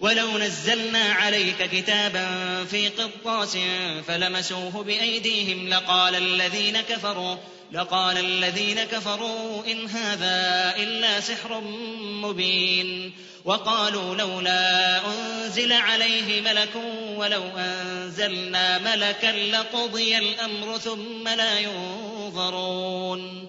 ولو نزلنا عليك كتابا في قرطاس فلمسوه بأيديهم لقال الذين كفروا لقال الذين كفروا إن هذا إلا سحر مبين وقالوا لولا أنزل عليه ملك ولو أنزلنا ملكا لقضي الأمر ثم لا ينظرون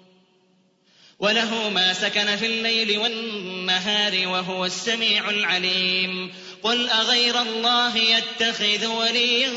وله ما سكن في الليل والنهار وهو السميع العليم. قل أغير الله يتخذ وليا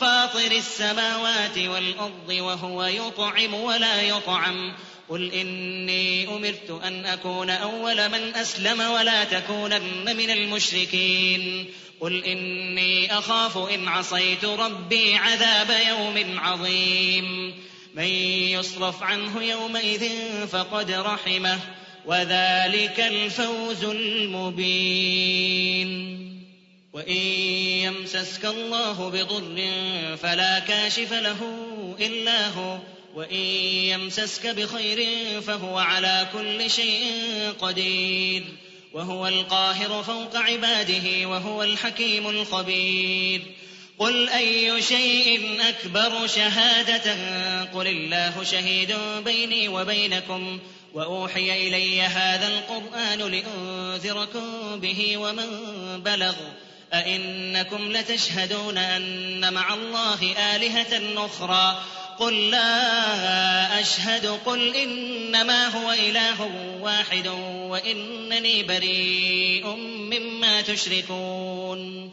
فاطر السماوات والأرض وهو يطعم ولا يطعم. قل إني أمرت أن أكون أول من أسلم ولا تكونن من المشركين. قل إني أخاف إن عصيت ربي عذاب يوم عظيم. من يصرف عنه يومئذ فقد رحمه وذلك الفوز المبين. وإن يمسسك الله بضر فلا كاشف له إلا هو وإن يمسسك بخير فهو على كل شيء قدير. وهو القاهر فوق عباده وهو الحكيم الخبير. قل أي شيء أكبر شهادة قل الله شهيد بيني وبينكم وأوحي إلي هذا القرآن لأنذركم به ومن بلغ أئنكم لتشهدون أن مع الله آلهة أخرى قل لا أشهد قل إنما هو إله واحد وإنني بريء مما تشركون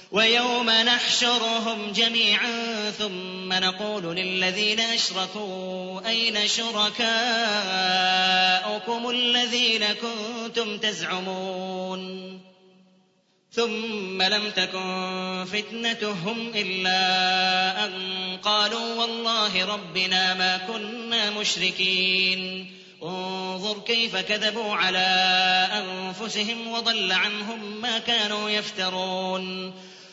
ويوم نحشرهم جميعا ثم نقول للذين أشركوا أين شركاؤكم الذين كنتم تزعمون ثم لم تكن فتنتهم إلا أن قالوا والله ربنا ما كنا مشركين. انظر كيف كذبوا على أنفسهم وضل عنهم ما كانوا يفترون.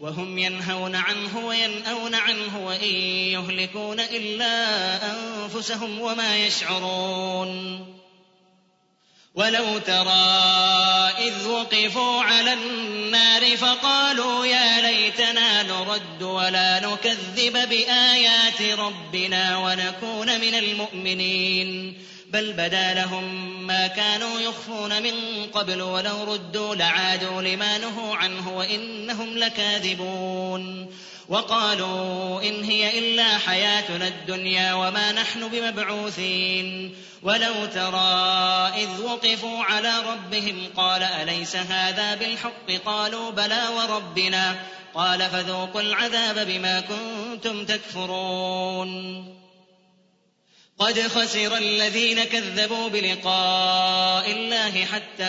وهم ينهون عنه وينأون عنه وإن يهلكون إلا أنفسهم وما يشعرون. ولو ترى إذ وقفوا على النار فقالوا يا ليتنا نرد ولا نكذب بآيات ربنا ونكون من المؤمنين. بل بدا لهم ما كانوا يخفون من قبل ولو ردوا لعادوا لما نهوا عنه وإنهم لكاذبون. وقالوا إن هي إلا حياتنا الدنيا وما نحن بمبعوثين. ولو ترى إذ وقفوا على ربهم قال أليس هذا بالحق؟ قالوا بلى وربنا. قال فذوقوا العذاب بما كنتم تكفرون. قد خسر الذين كذبوا بلقاء الله حتى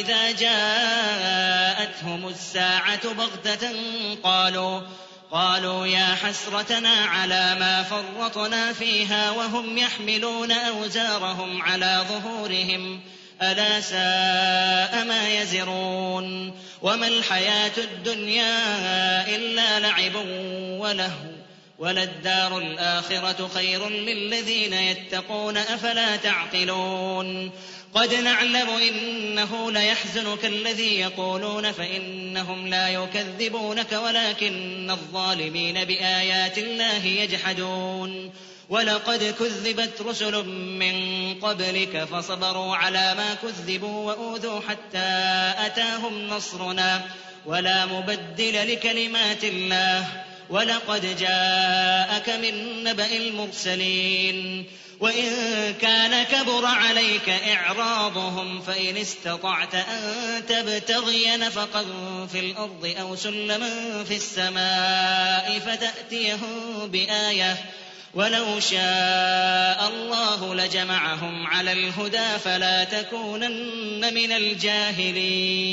إذا جاءتهم الساعة بغتة قالوا قالوا يا حسرتنا على ما فرطنا فيها وهم يحملون أوزارهم على ظهورهم. ألا ساء ما يزرون. وما الحياة الدنيا إلا لعب ولهو. وللدار الآخرة خير للذين يتقون أفلا تعقلون؟ قد نعلم إنه ليحزنك الذي يقولون فإنهم لا يكذبونك ولكن الظالمين بآيات الله يجحدون. ولقد كذبت رسل من قبلك فصبروا على ما كذبوا وأوذوا حتى أتاهم نصرنا. ولا مبدل لكلمات الله. ولقد جاءك من نبأ المرسلين. وإن كان كبر عليك إعراضهم فإن استطعت أن تبتغي نفقا في الأرض أو سلما في السماء فتأتيهم بآية. ولو شاء الله لجمعهم على الهدى فلا تكونن من الجاهلين.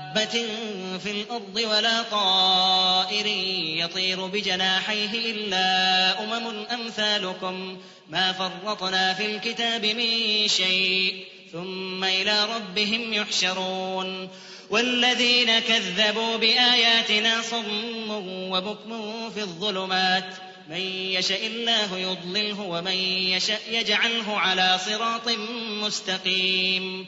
في الأرض ولا طائر يطير بجناحيه إلا أمم أمثالكم ما فرطنا في الكتاب من شيء ثم إلى ربهم يحشرون والذين كذبوا بآياتنا صم وبكم في الظلمات من يشاء الله يضلله ومن يشاء يجعله على صراط مستقيم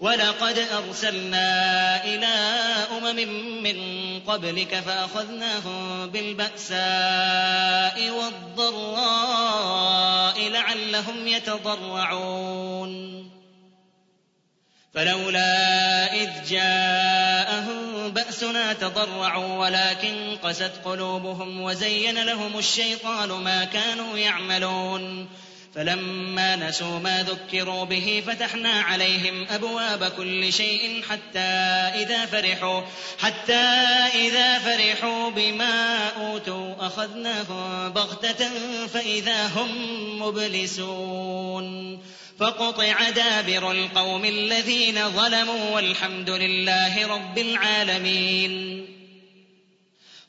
ولقد أرسلنا إلى أمم من قبلك فأخذناهم بالبأساء والضراء لعلهم يتضرعون. فلولا إذ جاءهم بأسنا تضرعوا ولكن قست قلوبهم وزين لهم الشيطان ما كانوا يعملون. فلما نسوا ما ذكروا به فتحنا عليهم أبواب كل شيء حتى إذا فرحوا حتى إذا فرحوا بما أوتوا أخذناهم بغتة فإذا هم مبلسون. فقطع دابر القوم الذين ظلموا والحمد لله رب العالمين.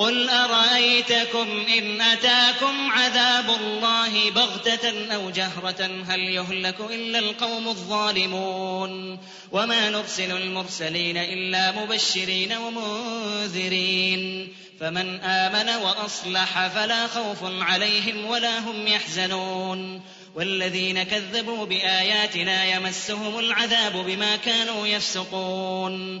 قل أرأيتكم إن أتاكم عذاب الله بغتة أو جهرة هل يهلك إلا القوم الظالمون وما نرسل المرسلين إلا مبشرين ومنذرين فمن آمن وأصلح فلا خوف عليهم ولا هم يحزنون والذين كذبوا بآياتنا يمسهم العذاب بما كانوا يفسقون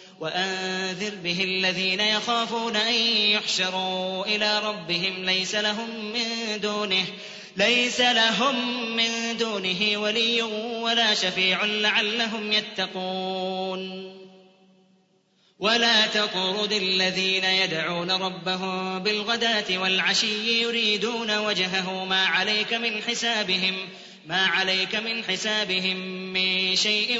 وأنذر به الذين يخافون أن يحشروا إلى ربهم ليس لهم من دونه ليس لهم من دونه ولي ولا شفيع لعلهم يتقون. ولا تطرد الذين يدعون ربهم بالغداة والعشي يريدون وجهه ما عليك من حسابهم ما عليك من حسابهم من شيء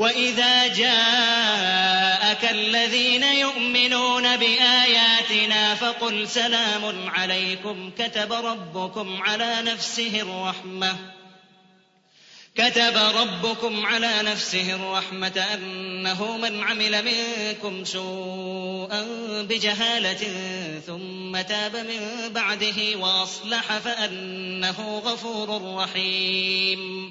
وإذا جاءك الذين يؤمنون بآياتنا فقل سلام عليكم كتب ربكم على نفسه الرحمة كتب ربكم على نفسه الرحمة أنه من عمل منكم سوءا بجهالة ثم تاب من بعده وأصلح فأنه غفور رحيم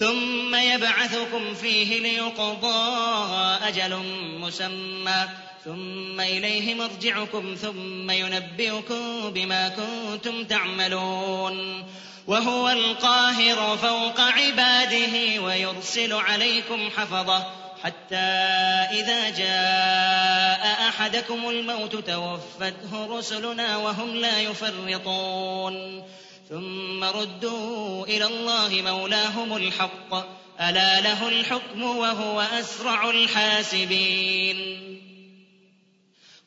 ثم يبعثكم فيه ليقضى أجل مسمى. ثم إليه مرجعكم ثم ينبئكم بما كنتم تعملون. وهو القاهر فوق عباده ويرسل عليكم حفظه. حتى إذا جاء أحدكم الموت توفته رسلنا وهم لا يفرطون. ثم ردوا إلى الله مولاهم الحق. ألا له الحكم وهو أسرع الحاسبين.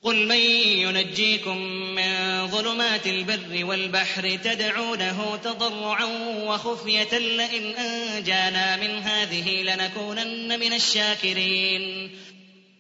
قل من ينجيكم من ظلمات البر والبحر تدعونه تضرعا وخفية لئن أنجانا من هذه لنكونن من الشاكرين.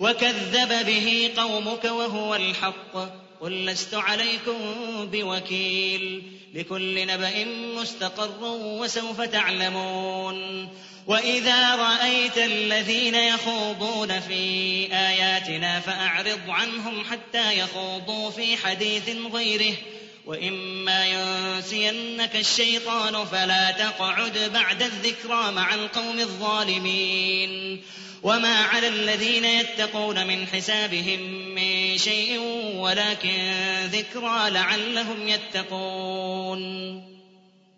وكذب به قومك وهو الحق. قل لست عليكم بوكيل. لكل نبأ مستقر وسوف تعلمون. وإذا رأيت الذين يخوضون في آياتنا فأعرض عنهم حتى يخوضوا في حديث غيره. وإما ينسينك الشيطان فلا تقعد بعد الذكرى مع القوم الظالمين. وما على الذين يتقون من حسابهم من شيء ولكن ذكرى لعلهم يتقون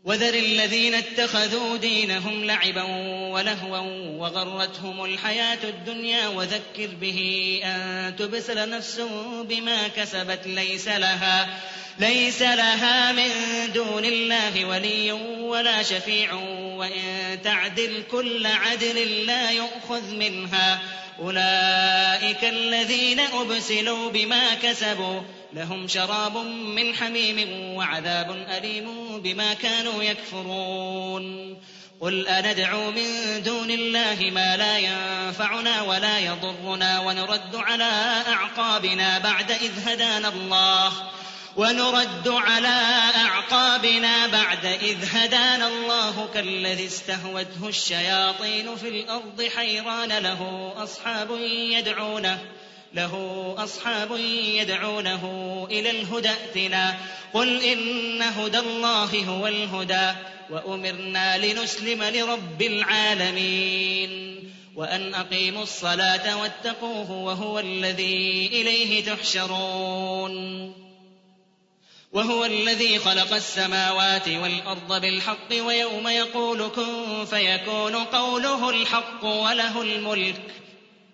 وذر الذين اتخذوا دينهم لعبا ولهوا وغرتهم الحياة الدنيا وذكر به أن تبسل نفس بما كسبت ليس لها ليس لها من دون الله ولي ولا شفيع وإن تعدل كل عدل لا يؤخذ منها. أولئك الذين أبسلوا بما كسبوا. لهم شراب من حميم وعذاب أليم بما كانوا يكفرون. قل أندعو من دون الله ما لا ينفعنا ولا يضرنا ونرد على أعقابنا بعد إذ هدانا الله. ونرد على أعقابنا بعد إذ هدانا الله كالذي استهوته الشياطين في الأرض حيران له أصحاب يدعونه له أصحاب يدعونه إلى الهدى ائتنا. قل إن هدى الله هو الهدى وأمرنا لنسلم لرب العالمين. وأن أقيموا الصلاة واتقوه وهو الذي إليه تحشرون. وهو الذي خلق السماوات والأرض بالحق ويوم يقول كن فيكون قوله الحق وله الملك.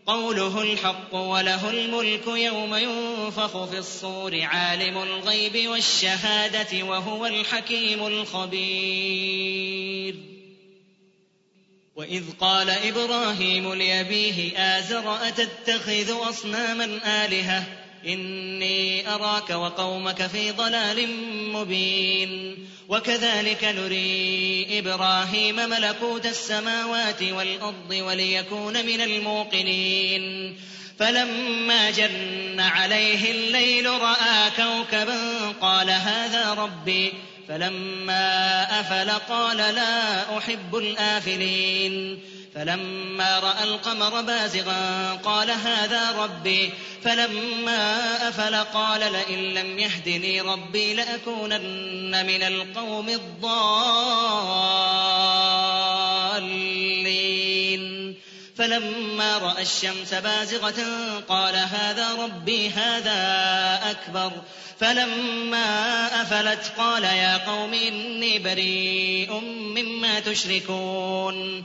قوله الحق وله الملك يوم ينفخ في الصور عالم الغيب والشهادة وهو الحكيم الخبير. وإذ قال إبراهيم لأبيه آزر أتتخذ أصناما آلهة؟ إني أراك وقومك في ضلال مبين. وكذلك نري إبراهيم ملكوت السماوات والأرض وليكون من الموقنين. فلما جن عليه الليل رأى كوكبا قال هذا ربي. فلما أفل قال لا أحب الآفلين. فلما رأى القمر بازغا قال هذا ربي فلما أفل قال لئن لم يهدني ربي لأكونن من القوم الضالين. فلما رأى الشمس بازغة قال هذا ربي هذا أكبر. فلما أفلت قال يا قوم إني بريء مما تشركون.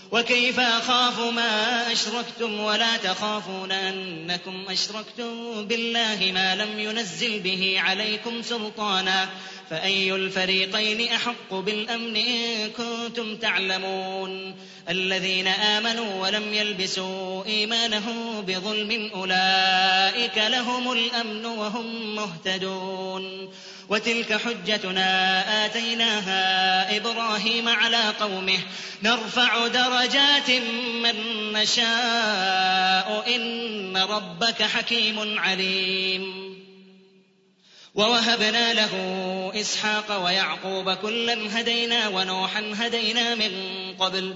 وكيف أخاف ما أشركتم ولا تخافون أنكم أشركتم بالله ما لم ينزل به عليكم سلطانا فأي الفريقين أحق بالأمن إن كنتم تعلمون الذين آمنوا ولم يلبسوا إيمانهم بظلم أولئك لهم الأمن وهم مهتدون وتلك حجتنا آتيناها إبراهيم على قومه نرفع درجات من نشاء إن ربك حكيم عليم. ووهبنا له إسحاق ويعقوب كلا هدينا ونوحا هدينا من قبل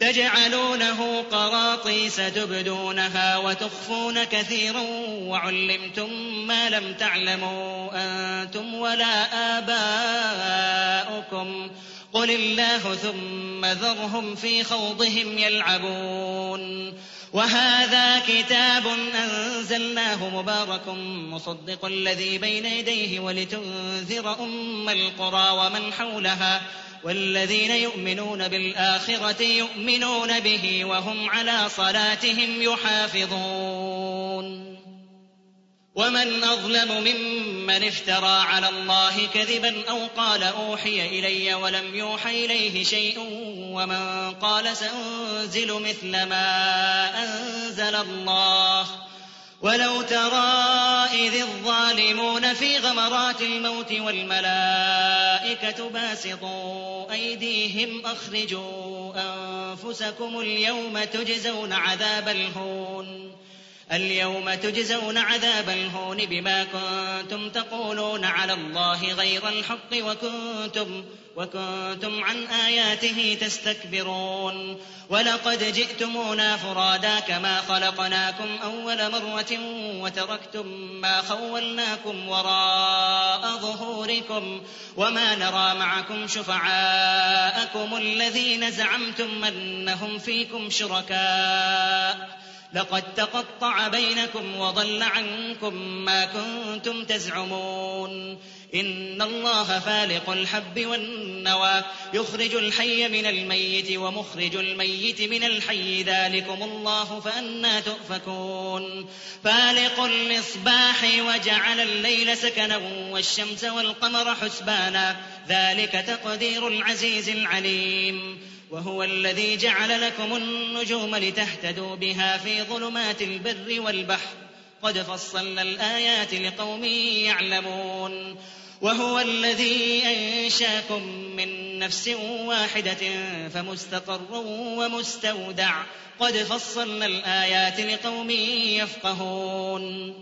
تجعلونه قراطيس تبدونها وتخفون كثيرا وعلمتم ما لم تعلموا أنتم ولا آباؤكم. قل الله ثم ذرهم في خوضهم يلعبون. وهذا كتاب أنزلناه مبارك مصدق الذي بين يديه ولتنذر أم القرى ومن حولها. والذين يؤمنون بالآخرة يؤمنون به وهم على صلاتهم يحافظون. ومن أظلم ممن افترى على الله كذبا أو قال أوحي إلي ولم يوح إليه شيء ومن قال سأنزل مثل ما أنزل الله ولو ترى إذ الظالمون في غمرات الموت والملائكة باسطوا أيديهم أخرجوا أنفسكم اليوم تجزون عذاب الهون اليوم تجزون عذاب الهون بما كنتم تقولون على الله غير الحق وكنتم وكنتم عن آياته تستكبرون. ولقد جئتمونا فرادا كما خلقناكم أول مرة وتركتم ما خولناكم وراء ظهوركم وما نرى معكم شفعاءكم الذين زعمتم أنهم فيكم شركاء. لقد تقطع بينكم وضل عنكم ما كنتم تزعمون. إن الله فالق الحب والنوى يخرج الحي من الميت ومخرج الميت من الحي ذلكم الله فأنا تؤفكون. فالق الإصباح وجعل الليل سكنا والشمس والقمر حسبانا ذلك تقدير العزيز العليم. وهو الذي جعل لكم النجوم لتهتدوا بها في ظلمات البر والبحر. قد فصلنا الآيات لقوم يعلمون. وهو الذي أنشاكم من نفس واحدة فمستقر ومستودع. قد فصلنا الآيات لقوم يفقهون.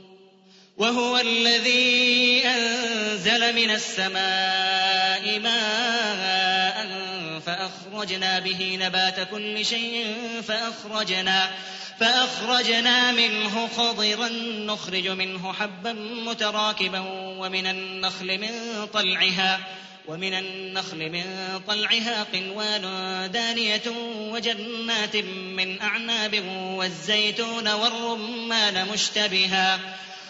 وهو الذي أنزل من السماء ماء فأخرجنا به نبات كل شيء فأخرجنا فأخرجنا منه خضرا نخرج منه حبا متراكبا ومن النخل من طلعها ومن النخل من طلعها قنوان دانية وجنات من أعناب والزيتون والرمان مشتبها.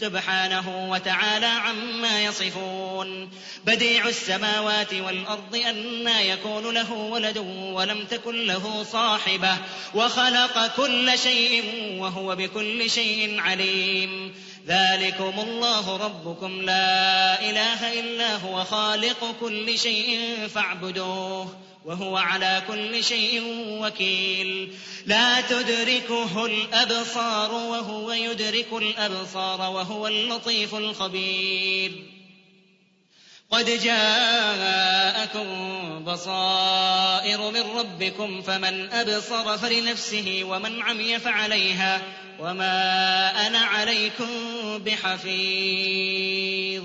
سبحانه وتعالى عما يصفون. بديع السماوات والأرض أنا يكون له ولد ولم تكن له صاحبة وخلق كل شيء وهو بكل شيء عليم. ذلكم الله ربكم لا إله إلا هو خالق كل شيء فاعبدوه. وهو على كل شيء وكيل. لا تدركه الأبصار وهو يدرك الأبصار وهو اللطيف الخبير. قد جاءكم بصائر من ربكم فمن أبصر فلنفسه ومن عمي فعليها وما أنا عليكم بحفيظ.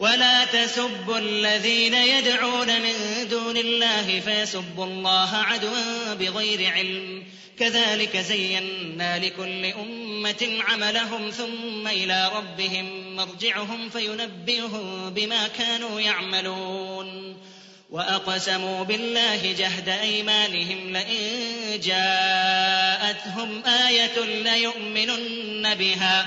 ولا تسبوا الذين يدعون من دون الله فيسبوا الله عدوا بغير علم. كذلك زينا لكل أمة عملهم ثم إلى ربهم مرجعهم فينبئهم بما كانوا يعملون. وأقسموا بالله جهد أيمانهم لئن جاءتهم آية ليؤمنن بها.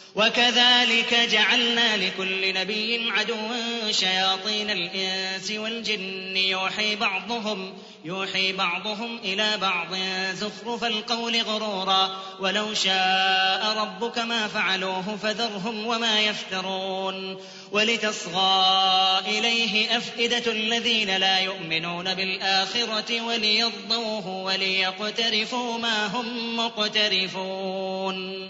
وكذلك جعلنا لكل نبي عدوا شياطين الإنس والجن. يوحي بعضهم يوحي بعضهم إلى بعض زخرف القول غرورا. ولو شاء ربك ما فعلوه فذرهم وما يفترون. ولتصغى إليه أفئدة الذين لا يؤمنون بالآخرة وليرضوه وليقترفوا ما هم مقترفون.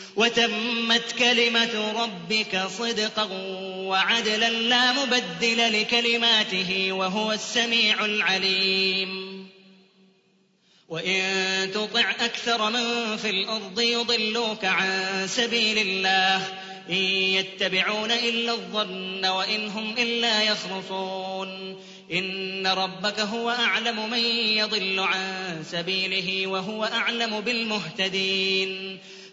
وتمت كلمة ربك صدقا وعدلا لا مبدل لكلماته وهو السميع العليم. وإن تطع أكثر من في الأرض يضلوك عن سبيل الله. إن يتبعون إلا الظن وإن هم إلا يخرصون. إن ربك هو أعلم من يضل عن سبيله وهو أعلم بالمهتدين.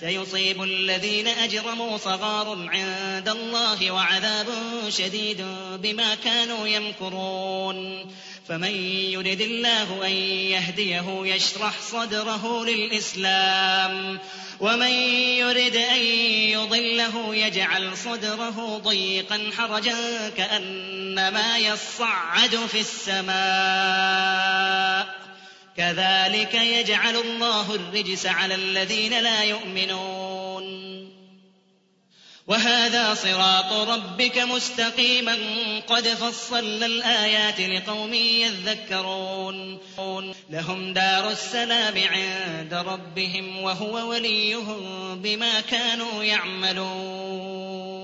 سيصيب الذين أجرموا صغار عند الله وعذاب شديد بما كانوا يمكرون. فمن يرد الله أن يهديه يشرح صدره للإسلام. ومن يرد أن يضله يجعل صدره ضيقا حرجا كأنما يصعد في السماء. كذلك يجعل الله الرجس على الذين لا يؤمنون. وهذا صراط ربك مستقيما. قد فصلنا الآيات لقوم يذكرون. لهم دار السلام عند ربهم وهو وليهم بما كانوا يعملون.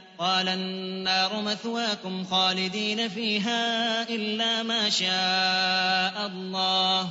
قال النار مثواكم خالدين فيها إلا ما شاء الله.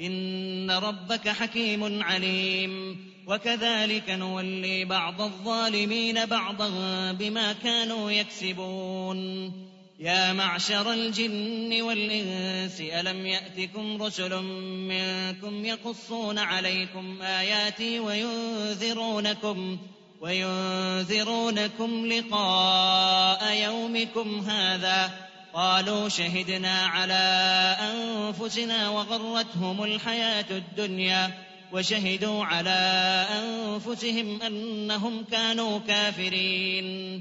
إن ربك حكيم عليم. وكذلك نولي بعض الظالمين بعضا بما كانوا يكسبون. يا معشر الجن والإنس ألم يأتكم رسل منكم يقصون عليكم آياتي وينذرونكم وينذرونكم لقاء يومكم هذا. قالوا شهدنا على أنفسنا وغرتهم الحياة الدنيا وشهدوا على أنفسهم أنهم كانوا كافرين.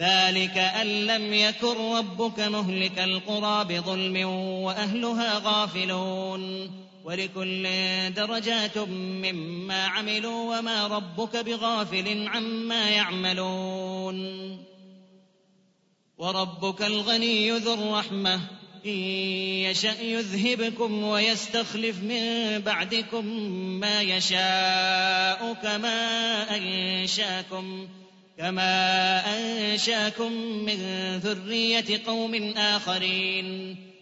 ذلك أن لم يكن ربك مهلك القرى بظلم وأهلها غافلون. ولكل درجات مما عملوا وما ربك بغافل عما يعملون. وربك الغني ذو الرحمة إن يشأ يذهبكم ويستخلف من بعدكم ما يشاء كما أنشاكم كما أنشاكم من ذرية قوم آخرين.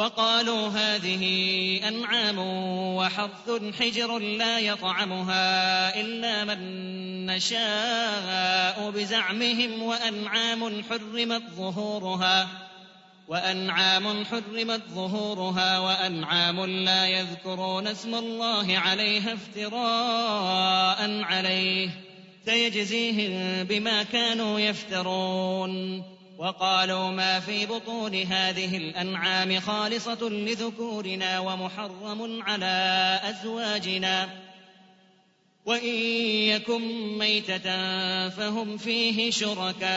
وقالوا هذه أنعام وحرث حجر لا يطعمها إلا من نشاء بزعمهم وأنعام حرمت ظهورها وأنعام حرمت ظهورها وأنعام لا يذكرون اسم الله عليها افتراء عليه سيجزيهم بما كانوا يفترون وقالوا ما في بطون هذه الأنعام خالصة لذكورنا ومحرم على أزواجنا. وإن يكن ميتة فهم فيه شركاء.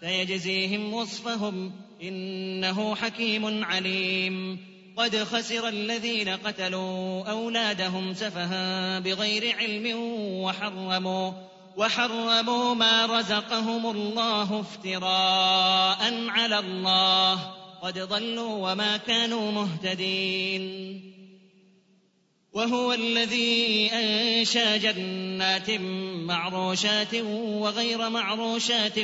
سيجزيهم وصفهم إنه حكيم عليم. قد خسر الذين قتلوا أولادهم سفها بغير علم وحرموا. وحرموا ما رزقهم الله افتراء على الله. قد ضلوا وما كانوا مهتدين. وهو الذي أنشى جنات معروشات وغير معروشات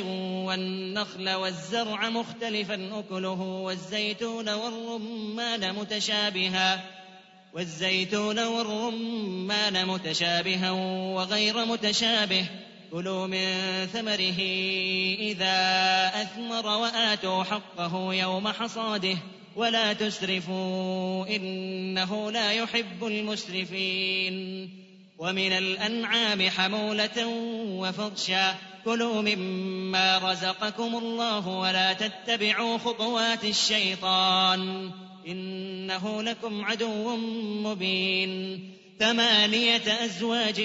والنخل والزرع مختلفا أكله والزيتون والرمان متشابها. والزيتون والرمان متشابها وغير متشابه. كلوا من ثمره إذا أثمر وآتوا حقه يوم حصاده. ولا تسرفوا إنه لا يحب المسرفين. ومن الأنعام حمولة وفرشا. كلوا مما رزقكم الله ولا تتبعوا خطوات الشيطان. إنه لكم عدو مبين. ثمانية أزواج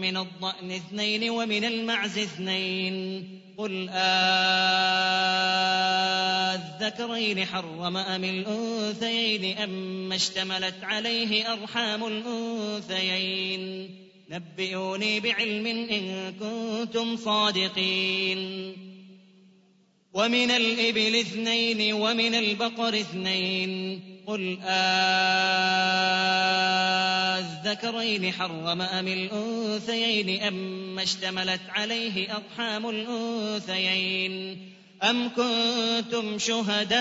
من الضأن اثنين ومن المعز اثنين. قل آذكرين حرم أم الأنثيين أم اشتملت عليه أرحام الأنثيين. نبئوني بعلم إن كنتم صادقين. ومن الإبل اثنين ومن البقر اثنين قل آذكرين حرم أم الأنثيين أم اشتملت عليه أرحام الأنثيين أم كنتم شهداء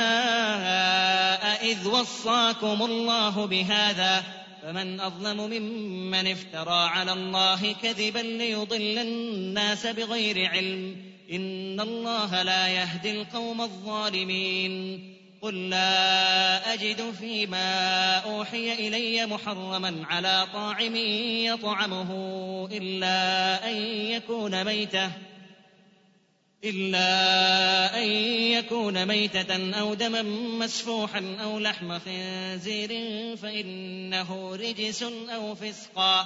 إذ وصاكم الله بهذا فمن أظلم ممن افترى على الله كذبا ليضل الناس بغير علم إن الله لا يهدي القوم الظالمين. قل لا أجد فيما أوحي إلي محرما على طاعم يطعمه إلا أن يكون ميتة إلا أن يكون ميتة أو دما مسفوحا أو لحم خنزير فإنه رجس أو فسقا.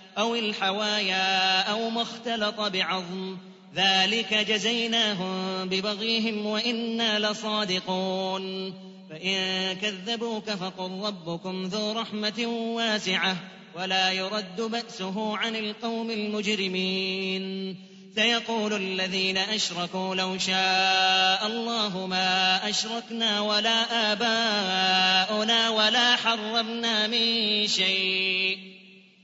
أو الحوايا أو ما اختلط بعظم. ذلك جزيناهم ببغيهم وإنا لصادقون. فإن كذبوك فقل ربكم ذو رحمة واسعة ولا يرد بأسه عن القوم المجرمين. سيقول الذين أشركوا لو شاء الله ما أشركنا ولا آباؤنا ولا حرمنا من شيء.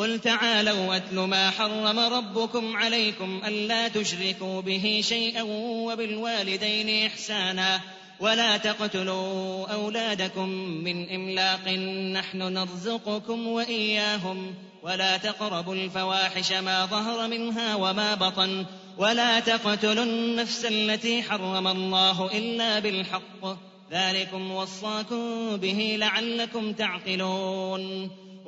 قل تعالوا أتل ما حرم ربكم عليكم ألا تشركوا به شيئا وبالوالدين إحسانا ولا تقتلوا أولادكم من إملاق نحن نرزقكم وإياهم ولا تقربوا الفواحش ما ظهر منها وما بطن ولا تقتلوا النفس التي حرم الله إلا بالحق ذلكم وصاكم به لعلكم تعقلون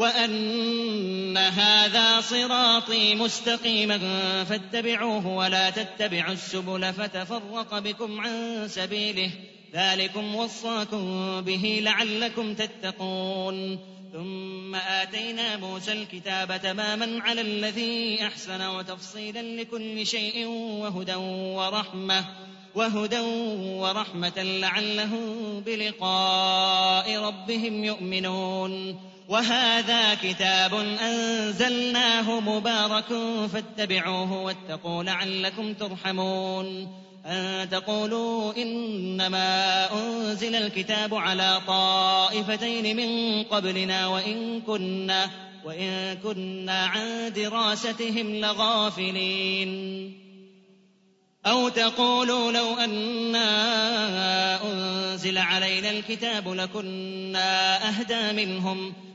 وأن هذا صراطي مستقيما فاتبعوه ولا تتبعوا السبل فتفرق بكم عن سبيله. ذلكم وصاكم به لعلكم تتقون. ثم آتينا موسى الكتاب تماما على الذي أحسن وتفصيلا لكل شيء وهدى ورحمة وهدى ورحمة لعلهم بلقاء ربهم يؤمنون. وهذا كتاب أنزلناه مبارك فاتبعوه واتقوا لعلكم ترحمون. أن تقولوا إنما أنزل الكتاب على طائفتين من قبلنا وإن كنا وإن كنا عن دراستهم لغافلين. أو تقولوا لو أنا أنزل علينا الكتاب لكنا أهدى منهم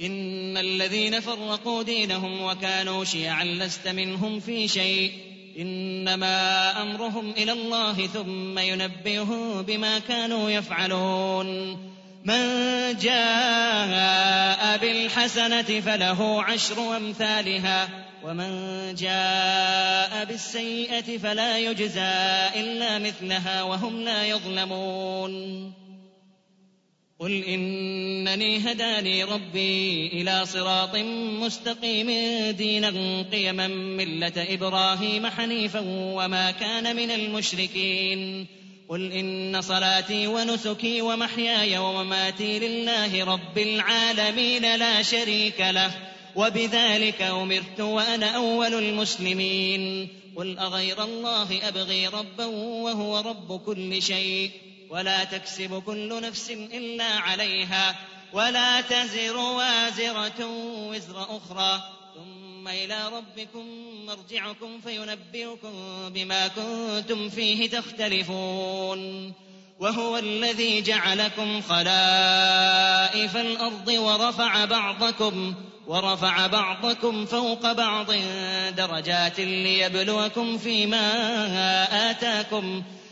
إن الذين فرقوا دينهم وكانوا شيعا لست منهم في شيء. إنما أمرهم إلى الله ثم ينبئهم بما كانوا يفعلون. من جاء بالحسنة فله عشر أمثالها ومن جاء بالسيئة فلا يجزى إلا مثلها وهم لا يظلمون. قل إنني هداني ربي إلى صراط مستقيم دينا قيما ملة إبراهيم حنيفا وما كان من المشركين. قل إن صلاتي ونسكي ومحياي ومماتي لله رب العالمين لا شريك له وبذلك أمرت وأنا أول المسلمين. قل أغير الله أبغي ربا وهو رب كل شيء. ولا تكسب كل نفس إلا عليها ولا تزر وازرة وزر أخرى. ثم إلى ربكم مرجعكم فينبئكم بما كنتم فيه تختلفون. وهو الذي جعلكم خلائف الأرض ورفع بعضكم ورفع بعضكم فوق بعض درجات ليبلوكم فيما آتاكم